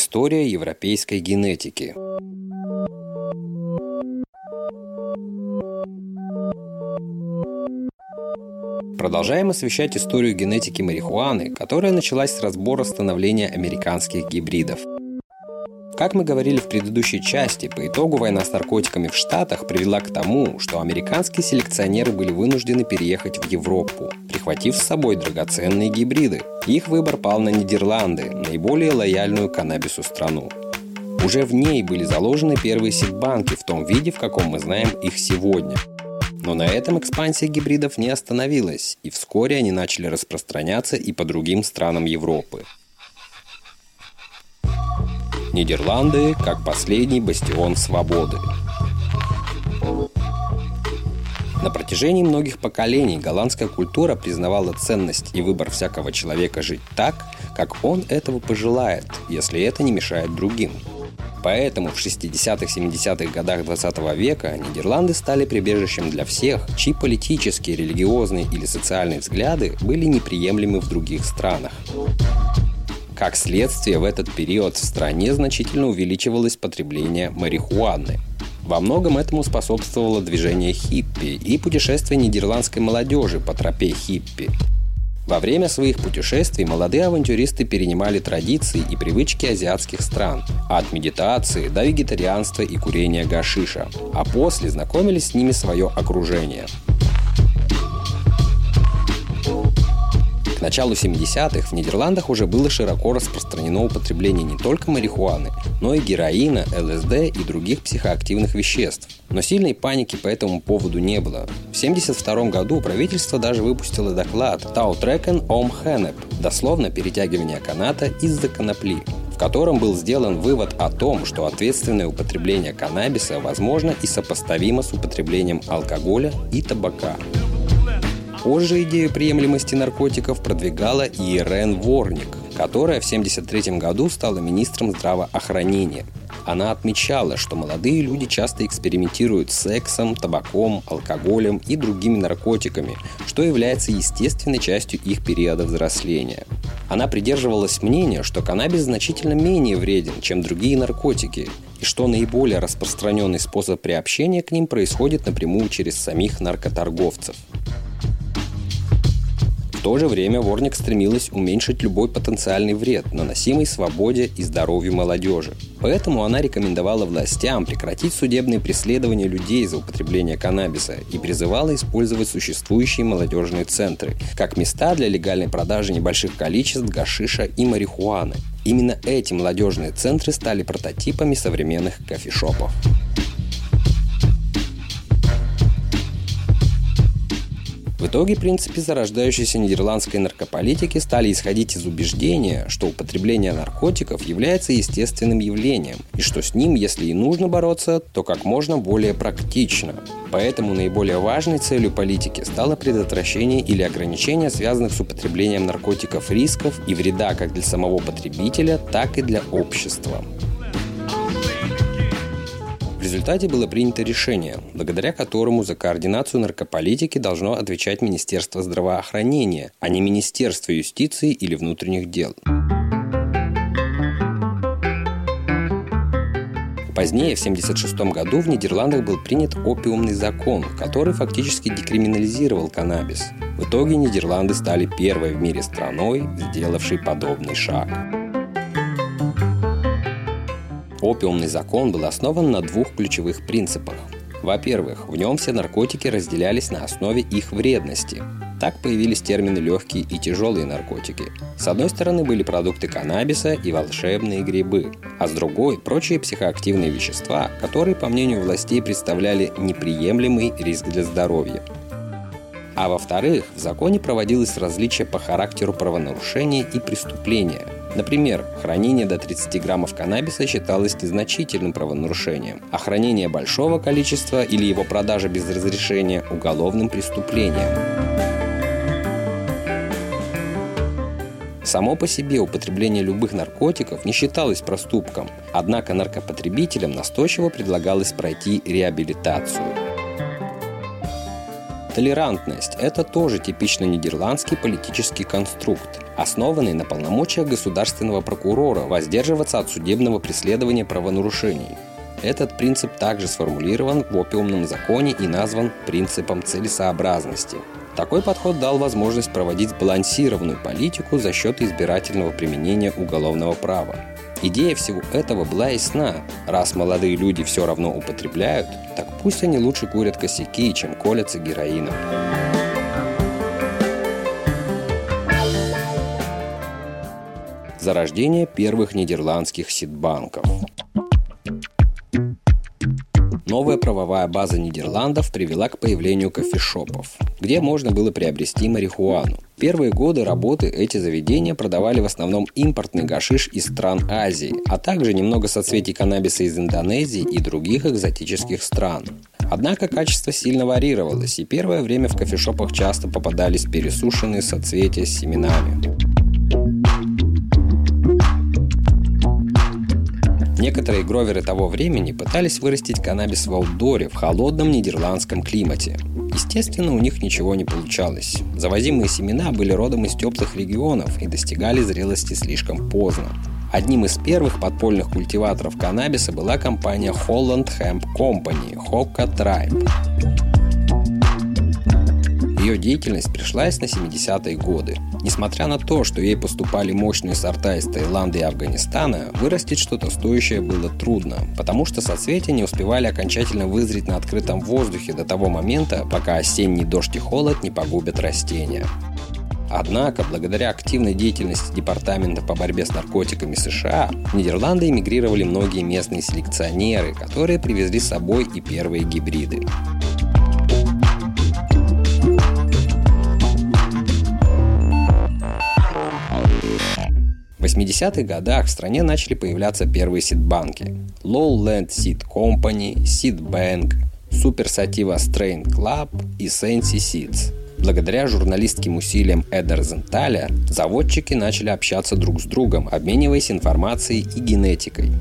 История европейской генетики. Продолжаем освещать историю генетики марихуаны, которая началась с разбора становления американских гибридов – как мы говорили в предыдущей части, по итогу война с наркотиками в Штатах привела к тому, что американские селекционеры были вынуждены переехать в Европу, прихватив с собой драгоценные гибриды. Их выбор пал на Нидерланды, наиболее лояльную каннабису страну. Уже в ней были заложены первые сидбанки в том виде, в каком мы знаем их сегодня. Но на этом экспансия гибридов не остановилась, и вскоре они начали распространяться и по другим странам Европы. Нидерланды как последний бастион свободы. На протяжении многих поколений голландская культура признавала ценность и выбор всякого человека жить так, как он этого пожелает, если это не мешает другим. Поэтому в 60-70-х годах 20 века Нидерланды стали прибежищем для всех, чьи политические, религиозные или социальные взгляды были неприемлемы в других странах. Как следствие, в этот период в стране значительно увеличивалось потребление марихуаны. Во многом этому способствовало движение хиппи и путешествие нидерландской молодежи по тропе хиппи. Во время своих путешествий молодые авантюристы перенимали традиции и привычки азиатских стран, от медитации до вегетарианства и курения гашиша, а после знакомились с ними свое окружение – К началу 70-х в Нидерландах уже было широко распространено употребление не только марихуаны, но и героина, ЛСД и других психоактивных веществ. Но сильной паники по этому поводу не было. В 1972 году правительство даже выпустило доклад «Таутрекен ом хенеп», дословно перетягивание каната из-за конопли в котором был сделан вывод о том, что ответственное употребление каннабиса возможно и сопоставимо с употреблением алкоголя и табака. Позже идею приемлемости наркотиков продвигала и Ирен Ворник, которая в 1973 году стала министром здравоохранения. Она отмечала, что молодые люди часто экспериментируют с сексом, табаком, алкоголем и другими наркотиками, что является естественной частью их периода взросления. Она придерживалась мнения, что каннабис значительно менее вреден, чем другие наркотики, и что наиболее распространенный способ приобщения к ним происходит напрямую через самих наркоторговцев. То же время Ворник стремилась уменьшить любой потенциальный вред, наносимый свободе и здоровью молодежи. Поэтому она рекомендовала властям прекратить судебные преследования людей за употребление каннабиса и призывала использовать существующие молодежные центры как места для легальной продажи небольших количеств гашиша и марихуаны. Именно эти молодежные центры стали прототипами современных кофешопов. В итоге принципы зарождающейся нидерландской наркополитики стали исходить из убеждения, что употребление наркотиков является естественным явлением, и что с ним, если и нужно бороться, то как можно более практично. Поэтому наиболее важной целью политики стало предотвращение или ограничение связанных с употреблением наркотиков рисков и вреда как для самого потребителя, так и для общества результате было принято решение, благодаря которому за координацию наркополитики должно отвечать Министерство здравоохранения, а не Министерство юстиции или внутренних дел. Позднее, в 1976 году, в Нидерландах был принят опиумный закон, который фактически декриминализировал каннабис. В итоге Нидерланды стали первой в мире страной, сделавшей подобный шаг. Опиумный закон был основан на двух ключевых принципах. Во-первых, в нем все наркотики разделялись на основе их вредности. Так появились термины легкие и тяжелые наркотики. С одной стороны были продукты каннабиса и волшебные грибы, а с другой – прочие психоактивные вещества, которые, по мнению властей, представляли неприемлемый риск для здоровья. А во-вторых, в законе проводилось различие по характеру правонарушения и преступления – Например, хранение до 30 граммов каннабиса считалось незначительным правонарушением, а хранение большого количества или его продажа без разрешения – уголовным преступлением. Само по себе употребление любых наркотиков не считалось проступком, однако наркопотребителям настойчиво предлагалось пройти реабилитацию – Толерантность – это тоже типично нидерландский политический конструкт, основанный на полномочиях государственного прокурора воздерживаться от судебного преследования правонарушений. Этот принцип также сформулирован в опиумном законе и назван принципом целесообразности. Такой подход дал возможность проводить сбалансированную политику за счет избирательного применения уголовного права. Идея всего этого была ясна. Раз молодые люди все равно употребляют, так пусть они лучше курят косяки, чем колятся героином. Зарождение первых нидерландских сидбанков – Новая правовая база Нидерландов привела к появлению кофешопов, где можно было приобрести марихуану. Первые годы работы эти заведения продавали в основном импортный гашиш из стран Азии, а также немного соцветий каннабиса из Индонезии и других экзотических стран. Однако качество сильно варьировалось, и первое время в кофешопах часто попадались пересушенные соцветия с семенами. Некоторые гроверы того времени пытались вырастить каннабис в аутдоре в холодном нидерландском климате. Естественно, у них ничего не получалось. Завозимые семена были родом из теплых регионов и достигали зрелости слишком поздно. Одним из первых подпольных культиваторов каннабиса была компания Holland Hemp Company – Hoka Tribe. Ее деятельность пришлась на 70-е годы. Несмотря на то, что ей поступали мощные сорта из Таиланда и Афганистана, вырастить что-то стоящее было трудно, потому что соцветия не успевали окончательно вызреть на открытом воздухе до того момента, пока осенний дождь и холод не погубят растения. Однако, благодаря активной деятельности Департамента по борьбе с наркотиками США, в Нидерланды эмигрировали многие местные селекционеры, которые привезли с собой и первые гибриды. 80-х годах в стране начали появляться первые сидбанки. Lowland Seed Company, Seed Bank, Super Sativa Strain Club и Sensi Seeds. Благодаря журналистским усилиям Эда Розенталя заводчики начали общаться друг с другом, обмениваясь информацией и генетикой.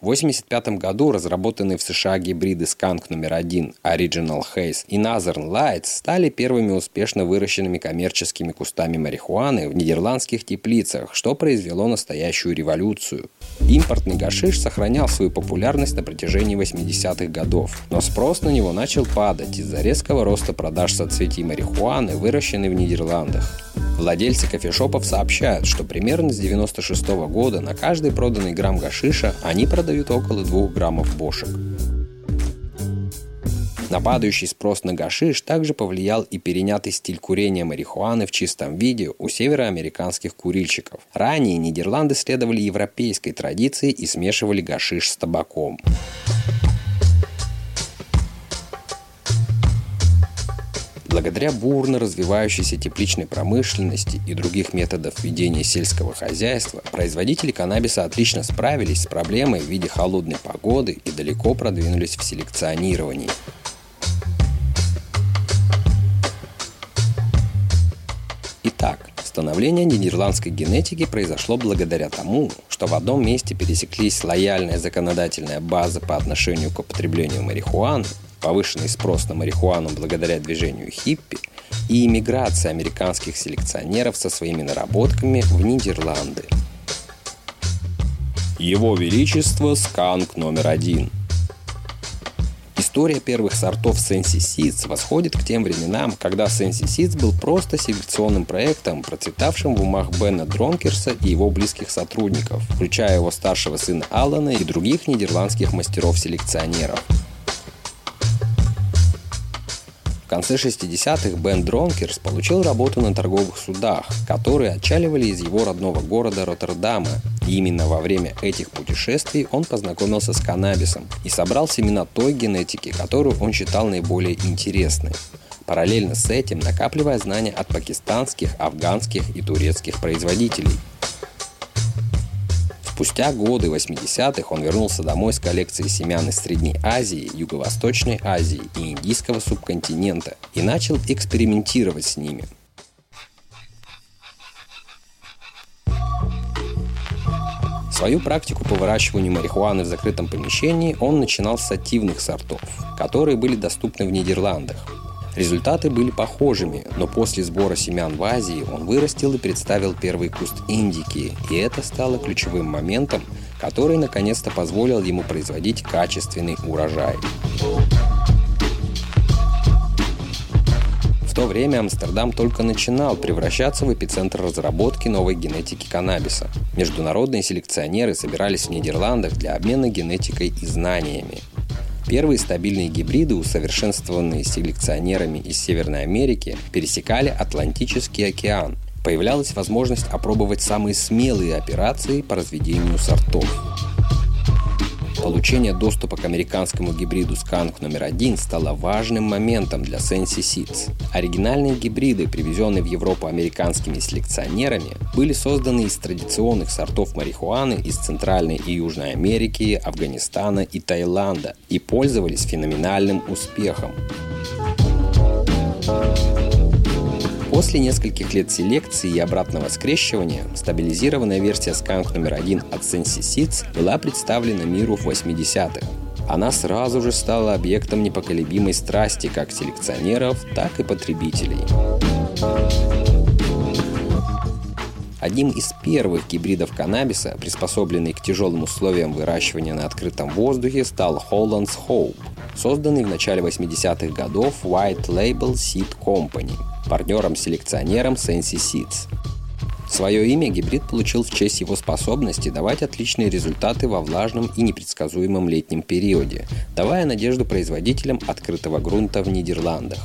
В 1985 году разработанные в США гибриды Skunk номер один Original Haze и Northern Lights стали первыми успешно выращенными коммерческими кустами марихуаны в нидерландских теплицах, что произвело настоящую революцию. Импортный гашиш сохранял свою популярность на протяжении 80-х годов, но спрос на него начал падать из-за резкого роста продаж соцветий марихуаны, выращенной в Нидерландах. Владельцы кофешопов сообщают, что примерно с 96 -го года на каждый проданный грамм гашиша они продают около 2 граммов бошек. На падающий спрос на гашиш также повлиял и перенятый стиль курения марихуаны в чистом виде у североамериканских курильщиков. Ранее Нидерланды следовали европейской традиции и смешивали гашиш с табаком. Благодаря бурно развивающейся тепличной промышленности и других методов ведения сельского хозяйства, производители каннабиса отлично справились с проблемой в виде холодной погоды и далеко продвинулись в селекционировании. Итак, становление нидерландской генетики произошло благодаря тому, что в одном месте пересеклись лояльная законодательная база по отношению к употреблению марихуаны повышенный спрос на марихуану благодаря движению хиппи и иммиграция американских селекционеров со своими наработками в Нидерланды. Его Величество Сканк номер один. История первых сортов Sensi Seeds восходит к тем временам, когда Sensi Seeds был просто селекционным проектом, процветавшим в умах Бена Дронкерса и его близких сотрудников, включая его старшего сына Алана и других нидерландских мастеров-селекционеров – В конце 60-х Бен Дронкерс получил работу на торговых судах, которые отчаливали из его родного города Роттердама. И именно во время этих путешествий он познакомился с каннабисом и собрал семена той генетики, которую он считал наиболее интересной параллельно с этим накапливая знания от пакистанских, афганских и турецких производителей – Спустя годы 80-х он вернулся домой с коллекцией семян из Средней Азии, Юго-Восточной Азии и Индийского субконтинента и начал экспериментировать с ними. Свою практику по выращиванию марихуаны в закрытом помещении он начинал с сативных сортов, которые были доступны в Нидерландах. Результаты были похожими, но после сбора семян в Азии он вырастил и представил первый куст индики, и это стало ключевым моментом, который наконец-то позволил ему производить качественный урожай. В то время Амстердам только начинал превращаться в эпицентр разработки новой генетики каннабиса. Международные селекционеры собирались в Нидерландах для обмена генетикой и знаниями. Первые стабильные гибриды, усовершенствованные селекционерами из Северной Америки, пересекали Атлантический океан. Появлялась возможность опробовать самые смелые операции по разведению сортов. Получение доступа к американскому гибриду Skunk номер один стало важным моментом для Sensi Seeds. Оригинальные гибриды, привезенные в Европу американскими селекционерами, были созданы из традиционных сортов марихуаны из Центральной и Южной Америки, Афганистана и Таиланда и пользовались феноменальным успехом. После нескольких лет селекции и обратного скрещивания, стабилизированная версия Skunk номер один от Sensi Seeds была представлена миру в 80-х. Она сразу же стала объектом непоколебимой страсти как селекционеров, так и потребителей. Одним из первых гибридов каннабиса, приспособленный к тяжелым условиям выращивания на открытом воздухе, стал Holland's Hope, созданный в начале 80-х годов White Label Seed Company – партнером-селекционером Sensi Seeds. Свое имя гибрид получил в честь его способности давать отличные результаты во влажном и непредсказуемом летнем периоде, давая надежду производителям открытого грунта в Нидерландах.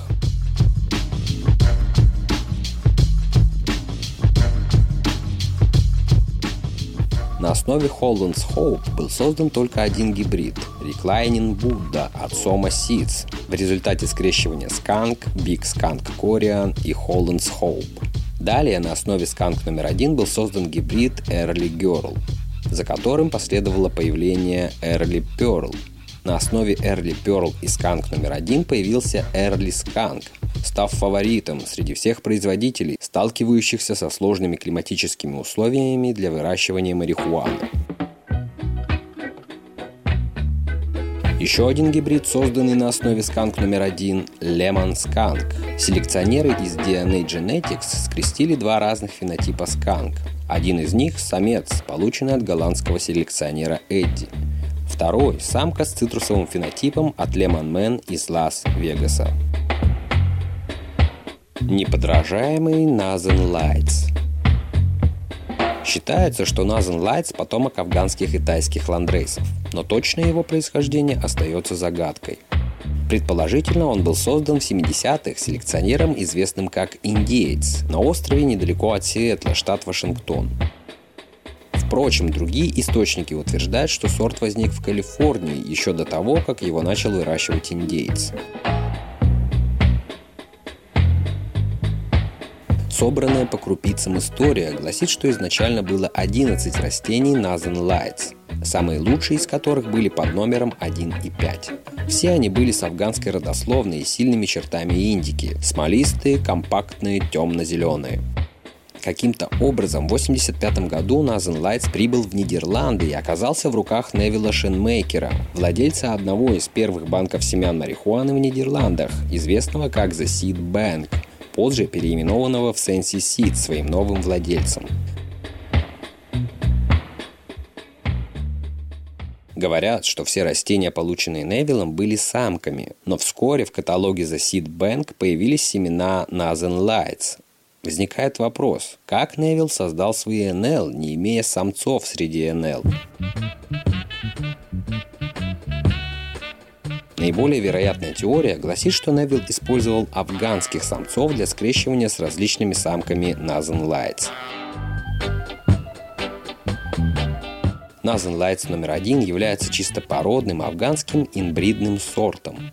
На основе Holland's Hope был создан только один гибрид – Reclining Buddha от Soma Seeds в результате скрещивания Skunk, Big Skunk Korean и Holland's Hope. Далее на основе Skunk номер один был создан гибрид Early Girl, за которым последовало появление Early Pearl. На основе Early Pearl и Skunk номер один появился Early Skunk, став фаворитом среди всех производителей, сталкивающихся со сложными климатическими условиями для выращивания марихуаны. Еще один гибрид, созданный на основе сканк номер один – Lemon Skunk. Селекционеры из DNA Genetics скрестили два разных фенотипа сканк. Один из них – самец, полученный от голландского селекционера Эдди. Второй – самка с цитрусовым фенотипом от Lemon Man из Лас-Вегаса. Неподражаемый Northern Lights. Считается, что Northern Lights – потомок афганских и тайских ландрейсов, но точное его происхождение остается загадкой. Предположительно, он был создан в 70-х селекционером, известным как «Индеец», на острове недалеко от Сиэтла, штат Вашингтон. Впрочем, другие источники утверждают, что сорт возник в Калифорнии еще до того, как его начал выращивать индеец. Собранная по крупицам история гласит, что изначально было 11 растений Nazan Lights, самые лучшие из которых были под номером 1 и 5. Все они были с афганской родословной и сильными чертами индики, смолистые, компактные, темно-зеленые. Каким-то образом в 1985 году Назен Лайтс прибыл в Нидерланды и оказался в руках Невилла Шенмейкера, владельца одного из первых банков семян марихуаны в Нидерландах, известного как The Seed Bank – позже переименованного в Sensi Seed своим новым владельцам. Говорят, что все растения, полученные Невиллом, были самками, но вскоре в каталоге The Seed Bank появились семена Nazen Lights. Возникает вопрос, как Невилл создал свои НЛ, не имея самцов среди НЛ? Наиболее вероятная теория гласит, что Невилл использовал афганских самцов для скрещивания с различными самками Nazan Lights. Назан Лайтс номер один является чисто породным афганским инбридным сортом.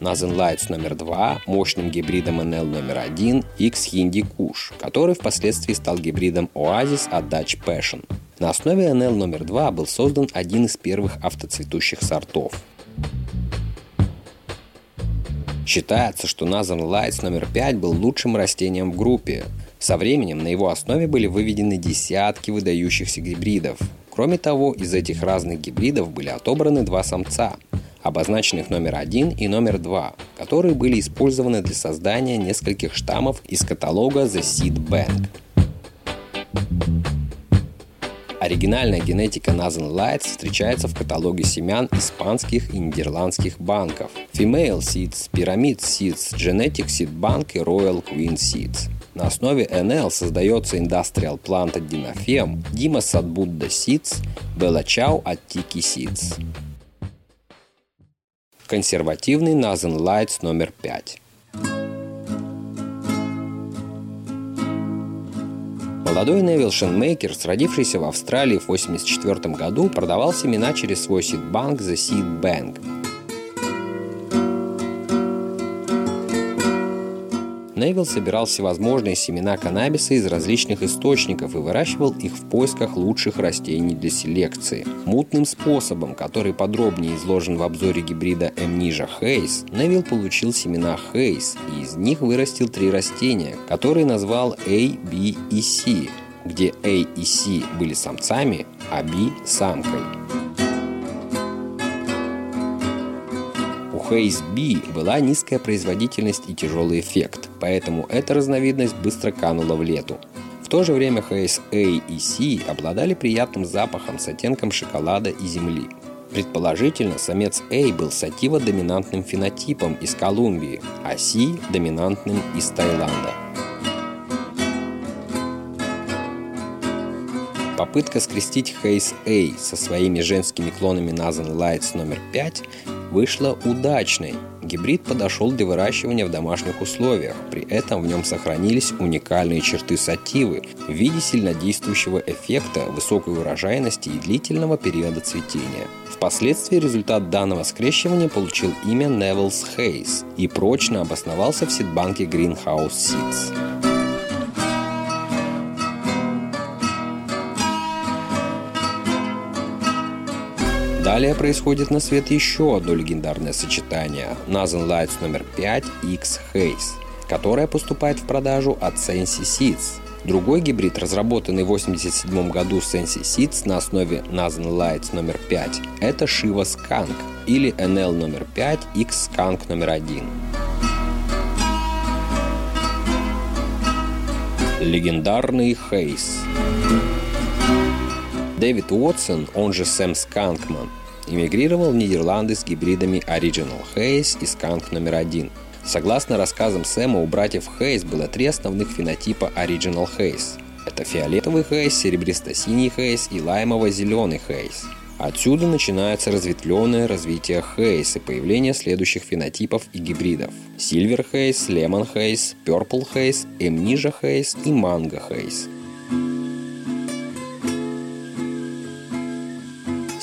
Назан Лайтс номер два – мощным гибридом НЛ номер один X Hindi Kush, который впоследствии стал гибридом Oasis от Dutch Passion. На основе НЛ номер два был создан один из первых автоцветущих сортов – Считается, что Назан Lights номер 5 был лучшим растением в группе. Со временем на его основе были выведены десятки выдающихся гибридов. Кроме того, из этих разных гибридов были отобраны два самца, обозначенных номер один и номер два, которые были использованы для создания нескольких штаммов из каталога The Seed Bank. Оригинальная генетика Northern Lights встречается в каталоге семян испанских и нидерландских банков Female Seeds, Pyramid Seeds, Genetic Seed Bank и Royal Queen Seeds. На основе NL создается Industrial Plant от Dinafem, Dimas от Buddha Seeds, Bella Chow от Tiki Seeds. Консервативный Northern Lights номер 5. Молодой Невил Шенмейкер, родившийся в Австралии в 1984 году, продавал семена через свой сидбанк The Seed Bank. Невилл собирал всевозможные семена каннабиса из различных источников и выращивал их в поисках лучших растений для селекции. Мутным способом, который подробнее изложен в обзоре гибрида Эмнижа Хейс, Невилл получил семена Хейс и из них вырастил три растения, которые назвал A, B и C, где A и C были самцами, а B – самкой. Phase B была низкая производительность и тяжелый эффект, поэтому эта разновидность быстро канула в лету. В то же время Phase A и C обладали приятным запахом с оттенком шоколада и земли. Предположительно, самец A был сативо-доминантным фенотипом из Колумбии, а C – доминантным из Таиланда. Попытка скрестить Haze A со своими женскими клонами Nathan Lights номер 5 вышла удачной. Гибрид подошел для выращивания в домашних условиях, при этом в нем сохранились уникальные черты сативы в виде сильнодействующего эффекта, высокой урожайности и длительного периода цветения. Впоследствии результат данного скрещивания получил имя Neville's Haze и прочно обосновался в сидбанке Greenhouse Seeds. Далее происходит на свет еще одно легендарное сочетание – Nathan Lights номер 5 X Haze, которое поступает в продажу от Sensi Seeds. Другой гибрид, разработанный в 1987 году Sensi Seeds на основе Nathan Lights номер 5, это Shiva Skunk или NL номер 5 X Skunk номер 1. Легендарный Хейс. Дэвид Уотсон, он же Сэм Сканкман, эмигрировал в Нидерланды с гибридами Original Haze и Skunk номер один. Согласно рассказам Сэма, у братьев Хейс было три основных фенотипа Original Haze. Это фиолетовый хейс, серебристо-синий хейс и лаймово-зеленый хейс. Отсюда начинается разветвленное развитие хейс и появление следующих фенотипов и гибридов. Silver Haze, Lemon Haze, Purple Haze, Amnesia Haze и Mango Haze –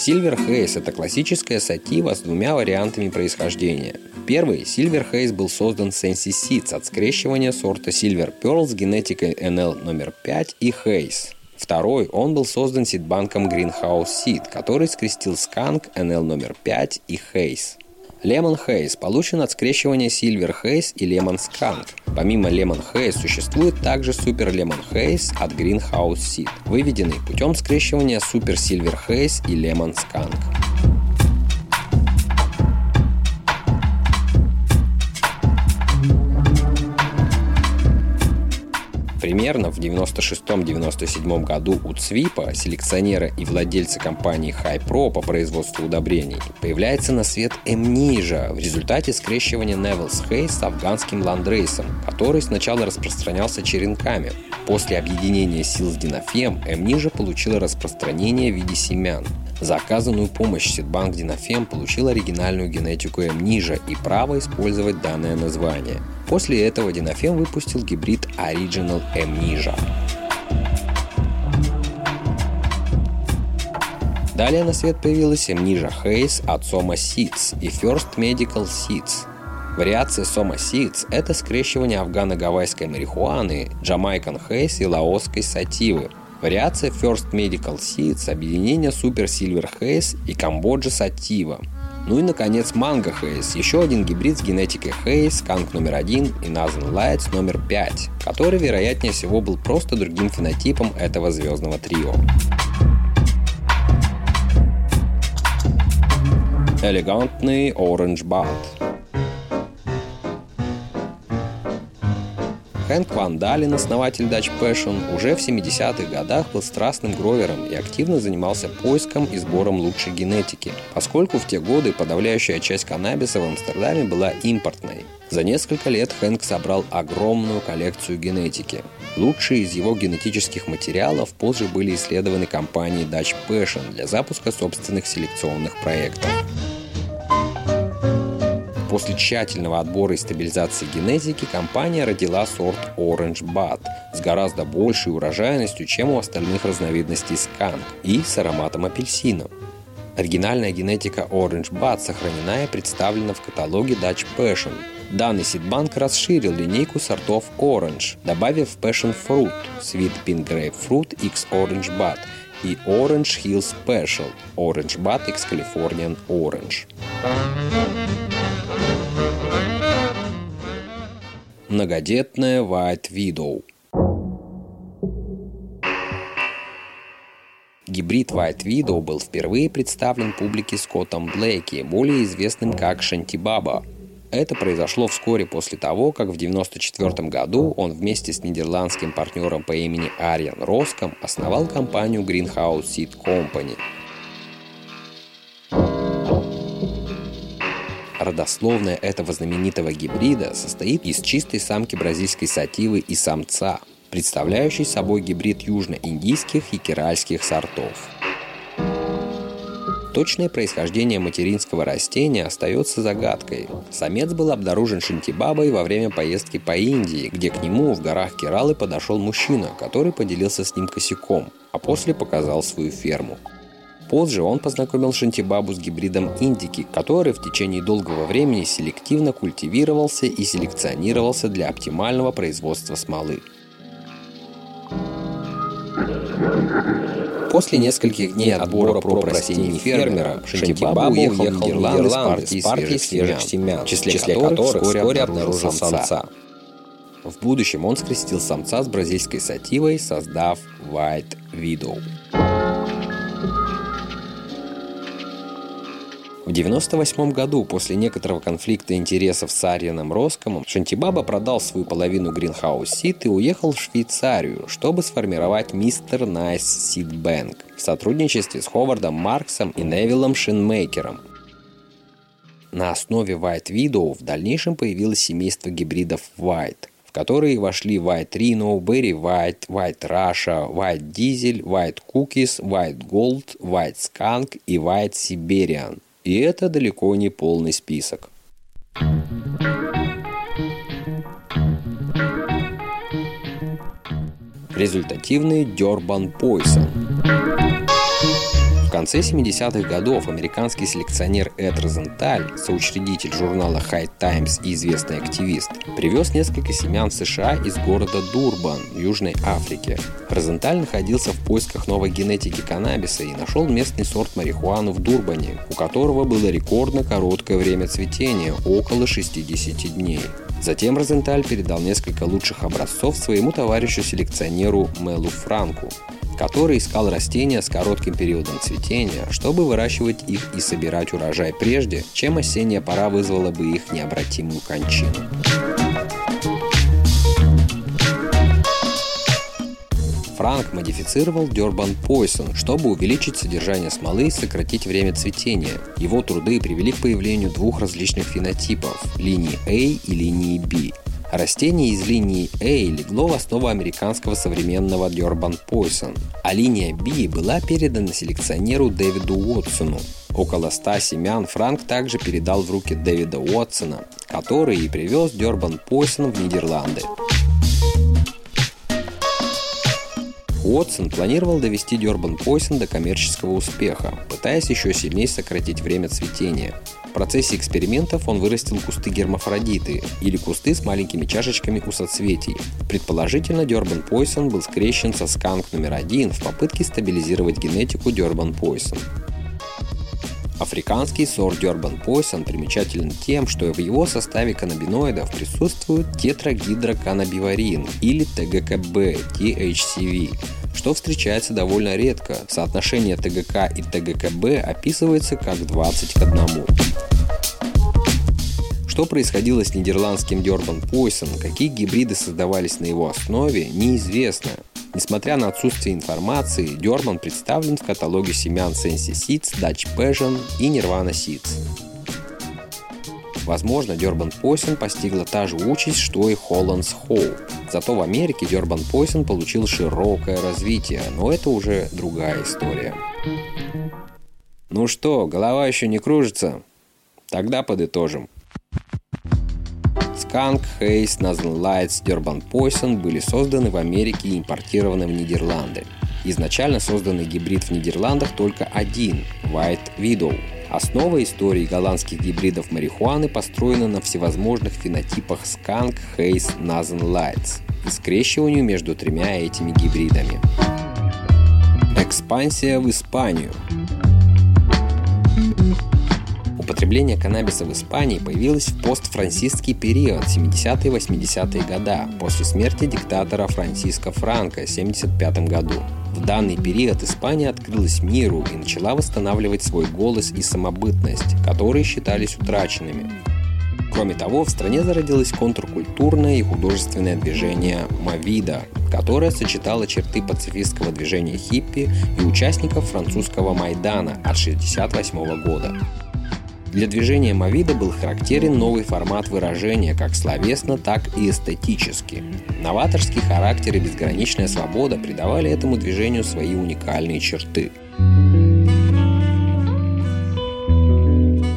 Silver Haze – это классическая сатива с двумя вариантами происхождения. Первый, Silver Haze, был создан Sensi Seeds от скрещивания сорта Silver Pearl с генетикой NL номер 5 и Haze. Второй, он был создан сидбанком Greenhouse Seed, который скрестил Skunk, NL номер 5 и Haze. Lemon Haze получен от скрещивания Silver Haze и Lemon Skunk. Помимо Lemon Haze существует также Super Lemon Haze от Greenhouse Seed, выведенный путем скрещивания Super Silver Haze и Lemon Skunk. Примерно в 96-97 году у ЦВИПа, селекционера и владельца компании HiPro по производству удобрений, появляется на свет Эмнижа в результате скрещивания Невилс Хейс с афганским ландрейсом, который сначала распространялся черенками. После объединения сил с Динофем Эмнижа получила распространение в виде семян. За оказанную помощь Сидбанк Динофем получил оригинальную генетику Эмнижа и право использовать данное название – После этого Динофем выпустил гибрид Original Amnesia. Далее на свет появилась Amnesia Haze от Soma Seeds и First Medical Seeds. Вариация Soma Seeds – это скрещивание афгано-гавайской марихуаны, Jamaican Haze и лаосской сативы. Вариация First Medical Seeds – объединение Super Silver Haze и Камбоджа Сатива – ну и, наконец, манго Хейс, еще один гибрид с генетикой Хейс, канк номер один и Назан Лайтс номер пять, который, вероятнее всего, был просто другим фенотипом этого звездного трио. Элегантный Orange Bald Хэнк Ван Далин, основатель Dutch Passion, уже в 70-х годах был страстным гровером и активно занимался поиском и сбором лучшей генетики, поскольку в те годы подавляющая часть каннабиса в Амстердаме была импортной. За несколько лет Хэнк собрал огромную коллекцию генетики. Лучшие из его генетических материалов позже были исследованы компанией Dutch Passion для запуска собственных селекционных проектов. После тщательного отбора и стабилизации генетики компания родила сорт Orange Bud с гораздо большей урожайностью, чем у остальных разновидностей сканк, и с ароматом апельсина. Оригинальная генетика Orange Bud сохранена и представлена в каталоге Dutch Passion. Данный сидбанк расширил линейку сортов Orange, добавив Passion Fruit, Sweet Pink Grapefruit X Orange Bud и Orange Hill Special, Orange Bud X Californian Orange. Многодетная White Widow. Гибрид White Widow был впервые представлен публике Скоттом Блейки, более известным как Шантибаба. Это произошло вскоре после того, как в 1994 году он вместе с нидерландским партнером по имени Ариан Роском основал компанию Greenhouse Seed Company – Родословная этого знаменитого гибрида состоит из чистой самки бразильской сативы и самца, представляющий собой гибрид южно-индийских и киральских сортов. Точное происхождение материнского растения остается загадкой. Самец был обнаружен Шинтибабой во время поездки по Индии, где к нему в горах Кералы подошел мужчина, который поделился с ним косяком, а после показал свою ферму. Позже он познакомил Шантибабу с гибридом индики, который в течение долгого времени селективно культивировался и селекционировался для оптимального производства смолы. После нескольких дней отбора проб растений фермера, Шантибаба уехал в Нидерланды с партией свежих семян, в числе, числе которых вскоре обнаружил самца. В будущем он скрестил самца с бразильской сативой, создав White Widow. В 1998 году, после некоторого конфликта интересов с Арианом Роскомом, Шантибаба продал свою половину Greenhouse Seed и уехал в Швейцарию, чтобы сформировать Mr. Nice Seed Bank в сотрудничестве с Ховардом Марксом и Невиллом Шинмейкером. На основе White Widow в дальнейшем появилось семейство гибридов White, в которые вошли White Rhino, Berry White, White Russia, White Diesel, White Cookies, White Gold, White Skunk и White Siberian – и это далеко не полный список. Результативный Дербан Пойсон. В конце 70-х годов американский селекционер Эд Розенталь, соучредитель журнала High Times и известный активист, привез несколько семян в США из города Дурбан Южной Африке. Розенталь находился в поисках новой генетики каннабиса и нашел местный сорт марихуаны в Дурбане, у которого было рекордно короткое время цветения – около 60 дней. Затем Розенталь передал несколько лучших образцов своему товарищу-селекционеру Мелу Франку который искал растения с коротким периодом цветения, чтобы выращивать их и собирать урожай прежде, чем осенняя пора вызвала бы их необратимую кончину. Франк модифицировал Дербан Пойсон, чтобы увеличить содержание смолы и сократить время цветения. Его труды привели к появлению двух различных фенотипов – линии A и линии B. Растение из линии A легло в основу американского современного Дербан Пойсон, а линия B была передана селекционеру Дэвиду Уотсону. Около 100 семян Франк также передал в руки Дэвида Уотсона, который и привез Дербан Пойсон в Нидерланды. Уотсон планировал довести Дербан Пойсон до коммерческого успеха, пытаясь еще сильнее сократить время цветения. В процессе экспериментов он вырастил кусты гермафродиты, или кусты с маленькими чашечками у соцветий. Предположительно, Дербан Пойсон был скрещен со сканк номер один в попытке стабилизировать генетику Дербан Пойсон. Африканский сорт Дербан Пойсон примечателен тем, что в его составе каннабиноидов присутствует тетрагидроканнабиварин или ТГКБ, THCV, что встречается довольно редко. Соотношение ТГК и ТГКБ описывается как 20 к 1. Что происходило с нидерландским Дербан Пойсон, какие гибриды создавались на его основе, неизвестно. Несмотря на отсутствие информации, Дерман представлен в каталоге семян Sensi Seeds, Dutch Passion и Nirvana Seeds. Возможно, Дербан Пойсон постигла та же участь, что и Холландс Хоу. Зато в Америке Дербан Пойсон получил широкое развитие, но это уже другая история. Ну что, голова еще не кружится? Тогда подытожим. Skunk, Haze, Northern Lights, Durban Poison были созданы в Америке и импортированы в Нидерланды. Изначально созданный гибрид в Нидерландах только один – White Widow. Основа истории голландских гибридов марихуаны построена на всевозможных фенотипах Skunk, Haze, Northern Lights и скрещиванию между тремя этими гибридами. Экспансия в Испанию – Употребление каннабиса в Испании появилось в постфранциский период 70-е 80-е года, после смерти диктатора Франциско Франко в 1975 году. В данный период Испания открылась миру и начала восстанавливать свой голос и самобытность, которые считались утраченными. Кроме того, в стране зародилось контркультурное и художественное движение «Мавида», которое сочетало черты пацифистского движения хиппи и участников французского Майдана от 1968 года. Для движения Мавида был характерен новый формат выражения как словесно, так и эстетически. Новаторский характер и безграничная свобода придавали этому движению свои уникальные черты.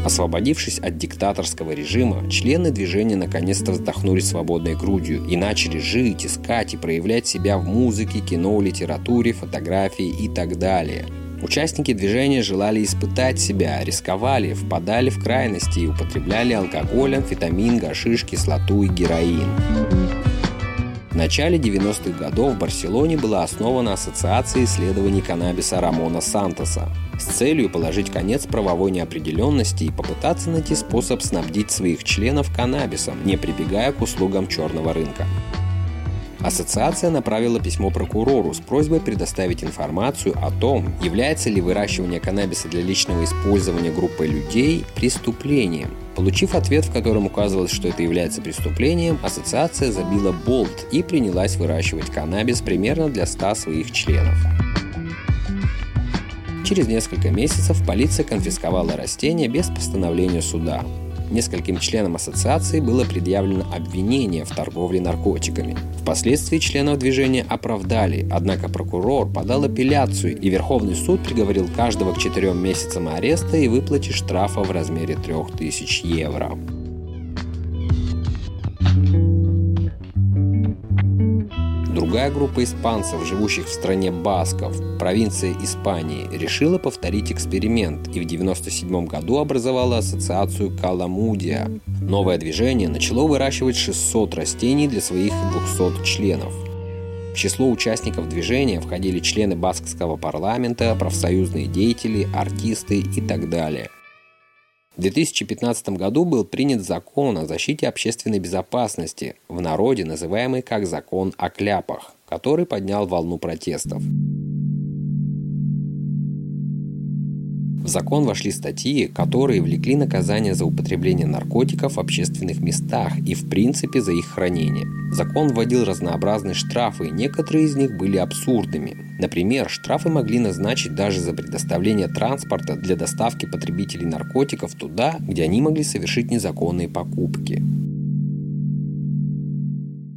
Освободившись от диктаторского режима, члены движения наконец-то вздохнули свободной грудью и начали жить, искать и проявлять себя в музыке, кино, литературе, фотографии и так далее – Участники движения желали испытать себя, рисковали, впадали в крайности и употребляли алкоголь, амфетамин, гашиш, кислоту и героин. В начале 90-х годов в Барселоне была основана Ассоциация исследований каннабиса Рамона Сантоса с целью положить конец правовой неопределенности и попытаться найти способ снабдить своих членов каннабисом, не прибегая к услугам черного рынка. Ассоциация направила письмо прокурору с просьбой предоставить информацию о том, является ли выращивание каннабиса для личного использования группой людей преступлением. Получив ответ, в котором указывалось, что это является преступлением, ассоциация забила болт и принялась выращивать каннабис примерно для 100 своих членов. Через несколько месяцев полиция конфисковала растения без постановления суда. Нескольким членам ассоциации было предъявлено обвинение в торговле наркотиками. Впоследствии членов движения оправдали, однако прокурор подал апелляцию, и Верховный суд приговорил каждого к четырем месяцам ареста и выплате штрафа в размере 3000 евро. Другая группа испанцев, живущих в стране Басков, провинции Испании, решила повторить эксперимент и в 1997 году образовала ассоциацию Каламудия. Новое движение начало выращивать 600 растений для своих 200 членов. В число участников движения входили члены баскского парламента, профсоюзные деятели, артисты и так далее – в 2015 году был принят закон о защите общественной безопасности, в народе называемый как закон о кляпах, который поднял волну протестов. В закон вошли статьи, которые влекли наказание за употребление наркотиков в общественных местах и в принципе за их хранение. Закон вводил разнообразные штрафы, и некоторые из них были абсурдными. Например, штрафы могли назначить даже за предоставление транспорта для доставки потребителей наркотиков туда, где они могли совершить незаконные покупки.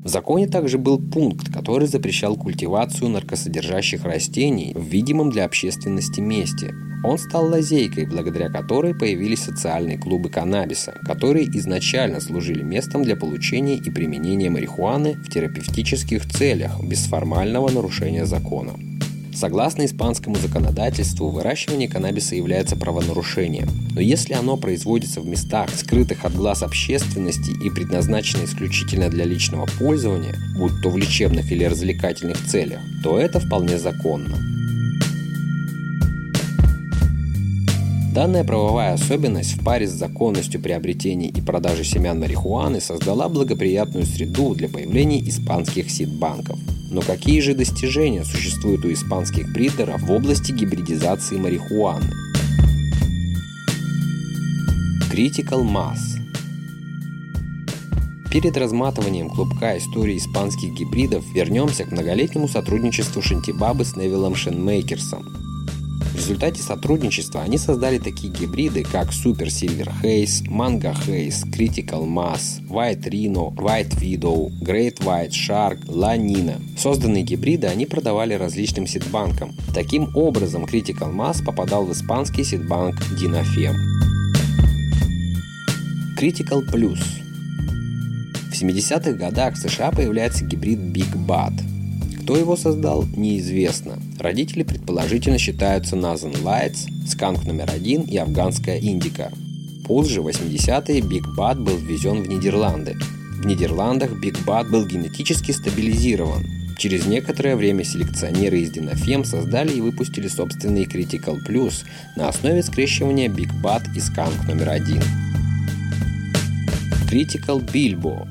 В законе также был пункт, который запрещал культивацию наркосодержащих растений в видимом для общественности месте. Он стал лазейкой, благодаря которой появились социальные клубы каннабиса, которые изначально служили местом для получения и применения марихуаны в терапевтических целях без формального нарушения закона. Согласно испанскому законодательству, выращивание каннабиса является правонарушением. Но если оно производится в местах, скрытых от глаз общественности и предназначено исключительно для личного пользования, будь то в лечебных или развлекательных целях, то это вполне законно. Данная правовая особенность в паре с законностью приобретения и продажи семян марихуаны создала благоприятную среду для появления испанских сидбанков – Но какие же достижения существуют у испанских бридеров в области гибридизации марихуаны? Critical Mass Перед разматыванием клубка истории испанских гибридов вернемся к многолетнему сотрудничеству Шантибабы с Невиллом Шенмейкерсом. Результате сотрудничества они создали такие гибриды, как Super Silver Haze, Manga Haze, Critical Mass, White Rhino, White Widow, Great White Shark, La Nina. Созданные гибриды они продавали различным сидбанкам. Таким образом, Critical Mass попадал в испанский сидбанк Dinafem. Critical Plus В 70-х годах в США появляется гибрид Big Bad – кто его создал, неизвестно. Родители предположительно считаются Northern Lights, Skunk номер один и афганская Индика. Позже, в 80-е, Big Bud был ввезен в Нидерланды. В Нидерландах Big Bud был генетически стабилизирован. Через некоторое время селекционеры из Dinafem создали и выпустили собственный Critical Plus на основе скрещивания Big Bud и Skunk номер один. Critical Bilbo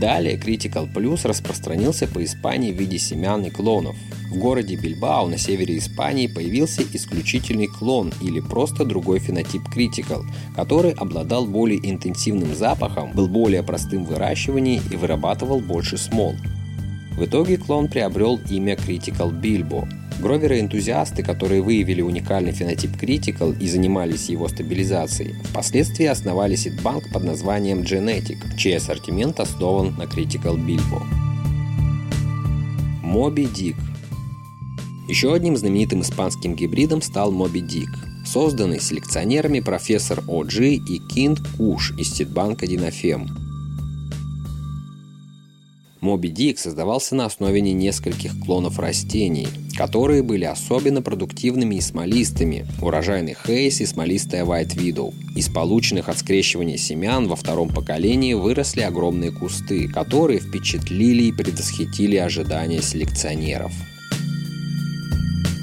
Далее Critical Plus распространился по Испании в виде семян и клонов. В городе Бильбао на севере Испании появился исключительный клон или просто другой фенотип Critical, который обладал более интенсивным запахом, был более простым в выращивании и вырабатывал больше смол. В итоге клон приобрел имя Critical Bilbo – Гроверы-энтузиасты, которые выявили уникальный фенотип Critical и занимались его стабилизацией, впоследствии основали сидбанк под названием Genetic, чей ассортимент основан на Critical Bilbo. Моби Дик Еще одним знаменитым испанским гибридом стал Моби Дик, созданный селекционерами профессор О'Джи и Кинт Куш из сидбанка Динофем. Моби Дик создавался на основе нескольких клонов растений, которые были особенно продуктивными и смолистыми, урожайный Хейс и смолистая White Widow. Из полученных от скрещивания семян во втором поколении выросли огромные кусты, которые впечатлили и предвосхитили ожидания селекционеров.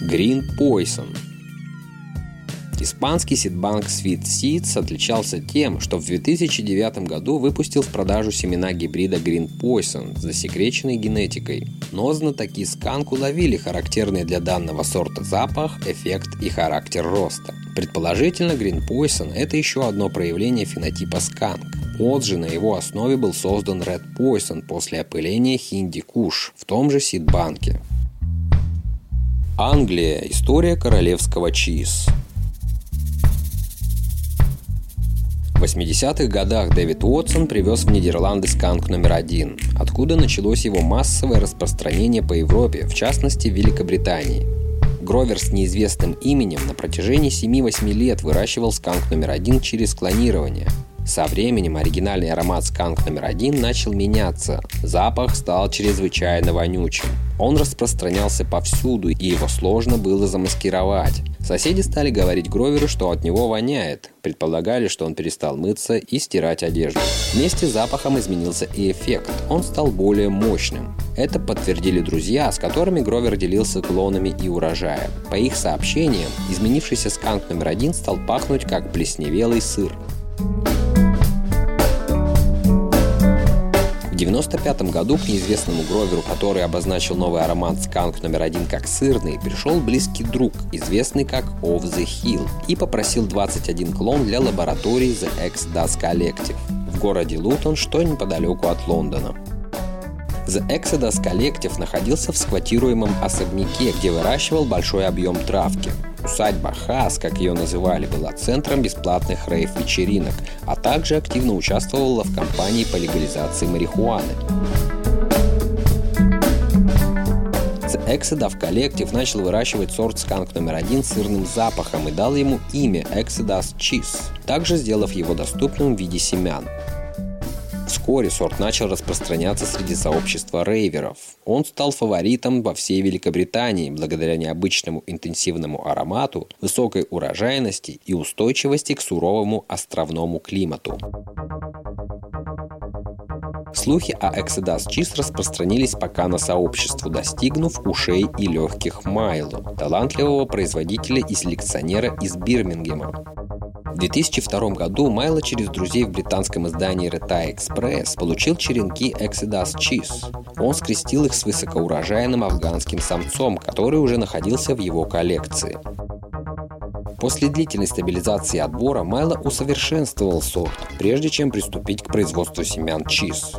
Green Poison – Испанский сидбанк Sweet Seeds отличался тем, что в 2009 году выпустил в продажу семена гибрида Green Poison с засекреченной генетикой. Но знатоки сканк уловили характерный для данного сорта запах, эффект и характер роста. Предположительно, Green Poison – это еще одно проявление фенотипа сканк. Позже на его основе был создан Red Poison после опыления Хинди Куш в том же сидбанке. Англия. История королевского чиз. В 80-х годах Дэвид Уотсон привез в Нидерланды сканк номер один, откуда началось его массовое распространение по Европе, в частности Великобритании. Гровер с неизвестным именем на протяжении 7-8 лет выращивал сканк номер один через клонирование. Со временем оригинальный аромат сканк номер один начал меняться. Запах стал чрезвычайно вонючим. Он распространялся повсюду, и его сложно было замаскировать. Соседи стали говорить Гроверу, что от него воняет. Предполагали, что он перестал мыться и стирать одежду. Вместе с запахом изменился и эффект. Он стал более мощным. Это подтвердили друзья, с которыми Гровер делился клонами и урожаем. По их сообщениям, изменившийся сканк номер один стал пахнуть как плесневелый сыр. 1995 году к неизвестному Гроверу, который обозначил новый аромат сканк номер один как сырный, пришел близкий друг, известный как Off the Hill, и попросил 21 клон для лаборатории The X-Das Collective в городе Лутон, что неподалеку от Лондона. The Exodus Collective находился в сквотируемом особняке, где выращивал большой объем травки. Усадьба Хас, как ее называли, была центром бесплатных рейв-вечеринок, а также активно участвовала в кампании по легализации марихуаны. Exodus Collective начал выращивать сорт сканк номер один с сырным запахом и дал ему имя Exodus Cheese, также сделав его доступным в виде семян. Вскоре сорт начал распространяться среди сообщества рейверов. Он стал фаворитом во всей Великобритании благодаря необычному интенсивному аромату, высокой урожайности и устойчивости к суровому островному климату. Слухи о Exodus Cheese распространились пока на сообщество, достигнув ушей и легких Майлу, талантливого производителя и селекционера из Бирмингема. В 2002 году Майло через друзей в британском издании Reta Express получил черенки Exodus Cheese. Он скрестил их с высокоурожайным афганским самцом, который уже находился в его коллекции. После длительной стабилизации отбора Майло усовершенствовал сорт, прежде чем приступить к производству семян чиз.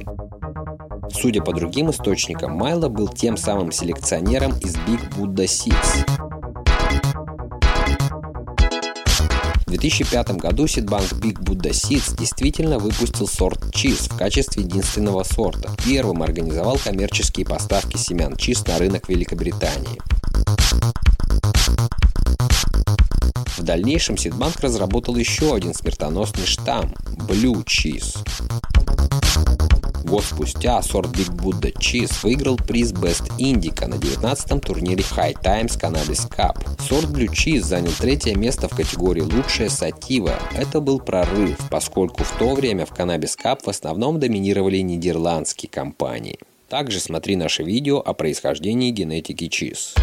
Судя по другим источникам, Майло был тем самым селекционером из Big Buddha Seeds. В 2005 году Сидбанк Big Buddha Seeds действительно выпустил сорт чиз в качестве единственного сорта. Первым организовал коммерческие поставки семян чиз на рынок Великобритании. В дальнейшем Сидбанк разработал еще один смертоносный штамм – Blue Cheese. Год спустя сорт Big Buddha Cheese выиграл приз Best Indica на 19-м турнире High Times Cannabis Cup. Сорт Blue Cheese занял третье место в категории «Лучшая сатива». Это был прорыв, поскольку в то время в Cannabis Cup в основном доминировали нидерландские компании. Также смотри наше видео о происхождении генетики чиз.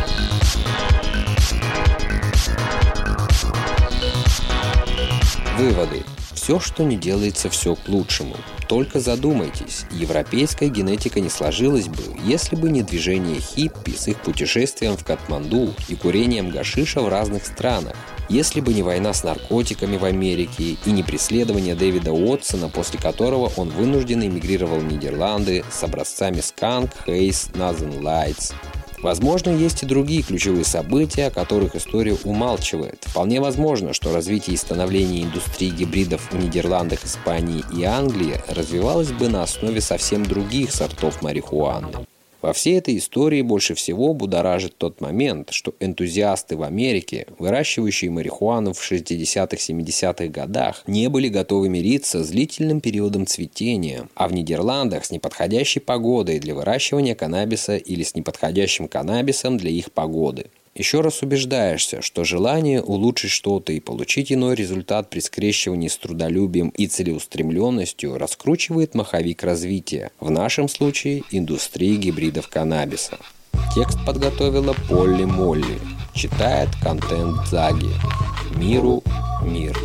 Выводы. Все, что не делается, все к лучшему. Только задумайтесь, европейская генетика не сложилась бы, если бы не движение хиппи с их путешествием в Катманду и курением гашиша в разных странах. Если бы не война с наркотиками в Америке и не преследование Дэвида Уотсона, после которого он вынужден эмигрировал в Нидерланды с образцами Skunk, Haze, Northern Lights, Возможно, есть и другие ключевые события, о которых история умалчивает. Вполне возможно, что развитие и становление индустрии гибридов в Нидерландах, Испании и Англии развивалось бы на основе совсем других сортов марихуаны. Во всей этой истории больше всего будоражит тот момент, что энтузиасты в Америке, выращивающие марихуану в 60-70-х годах, не были готовы мириться с длительным периодом цветения, а в Нидерландах с неподходящей погодой для выращивания каннабиса или с неподходящим каннабисом для их погоды еще раз убеждаешься, что желание улучшить что-то и получить иной результат при скрещивании с трудолюбием и целеустремленностью раскручивает маховик развития, в нашем случае индустрии гибридов каннабиса. Текст подготовила Полли Молли. Читает контент Заги. Миру мир.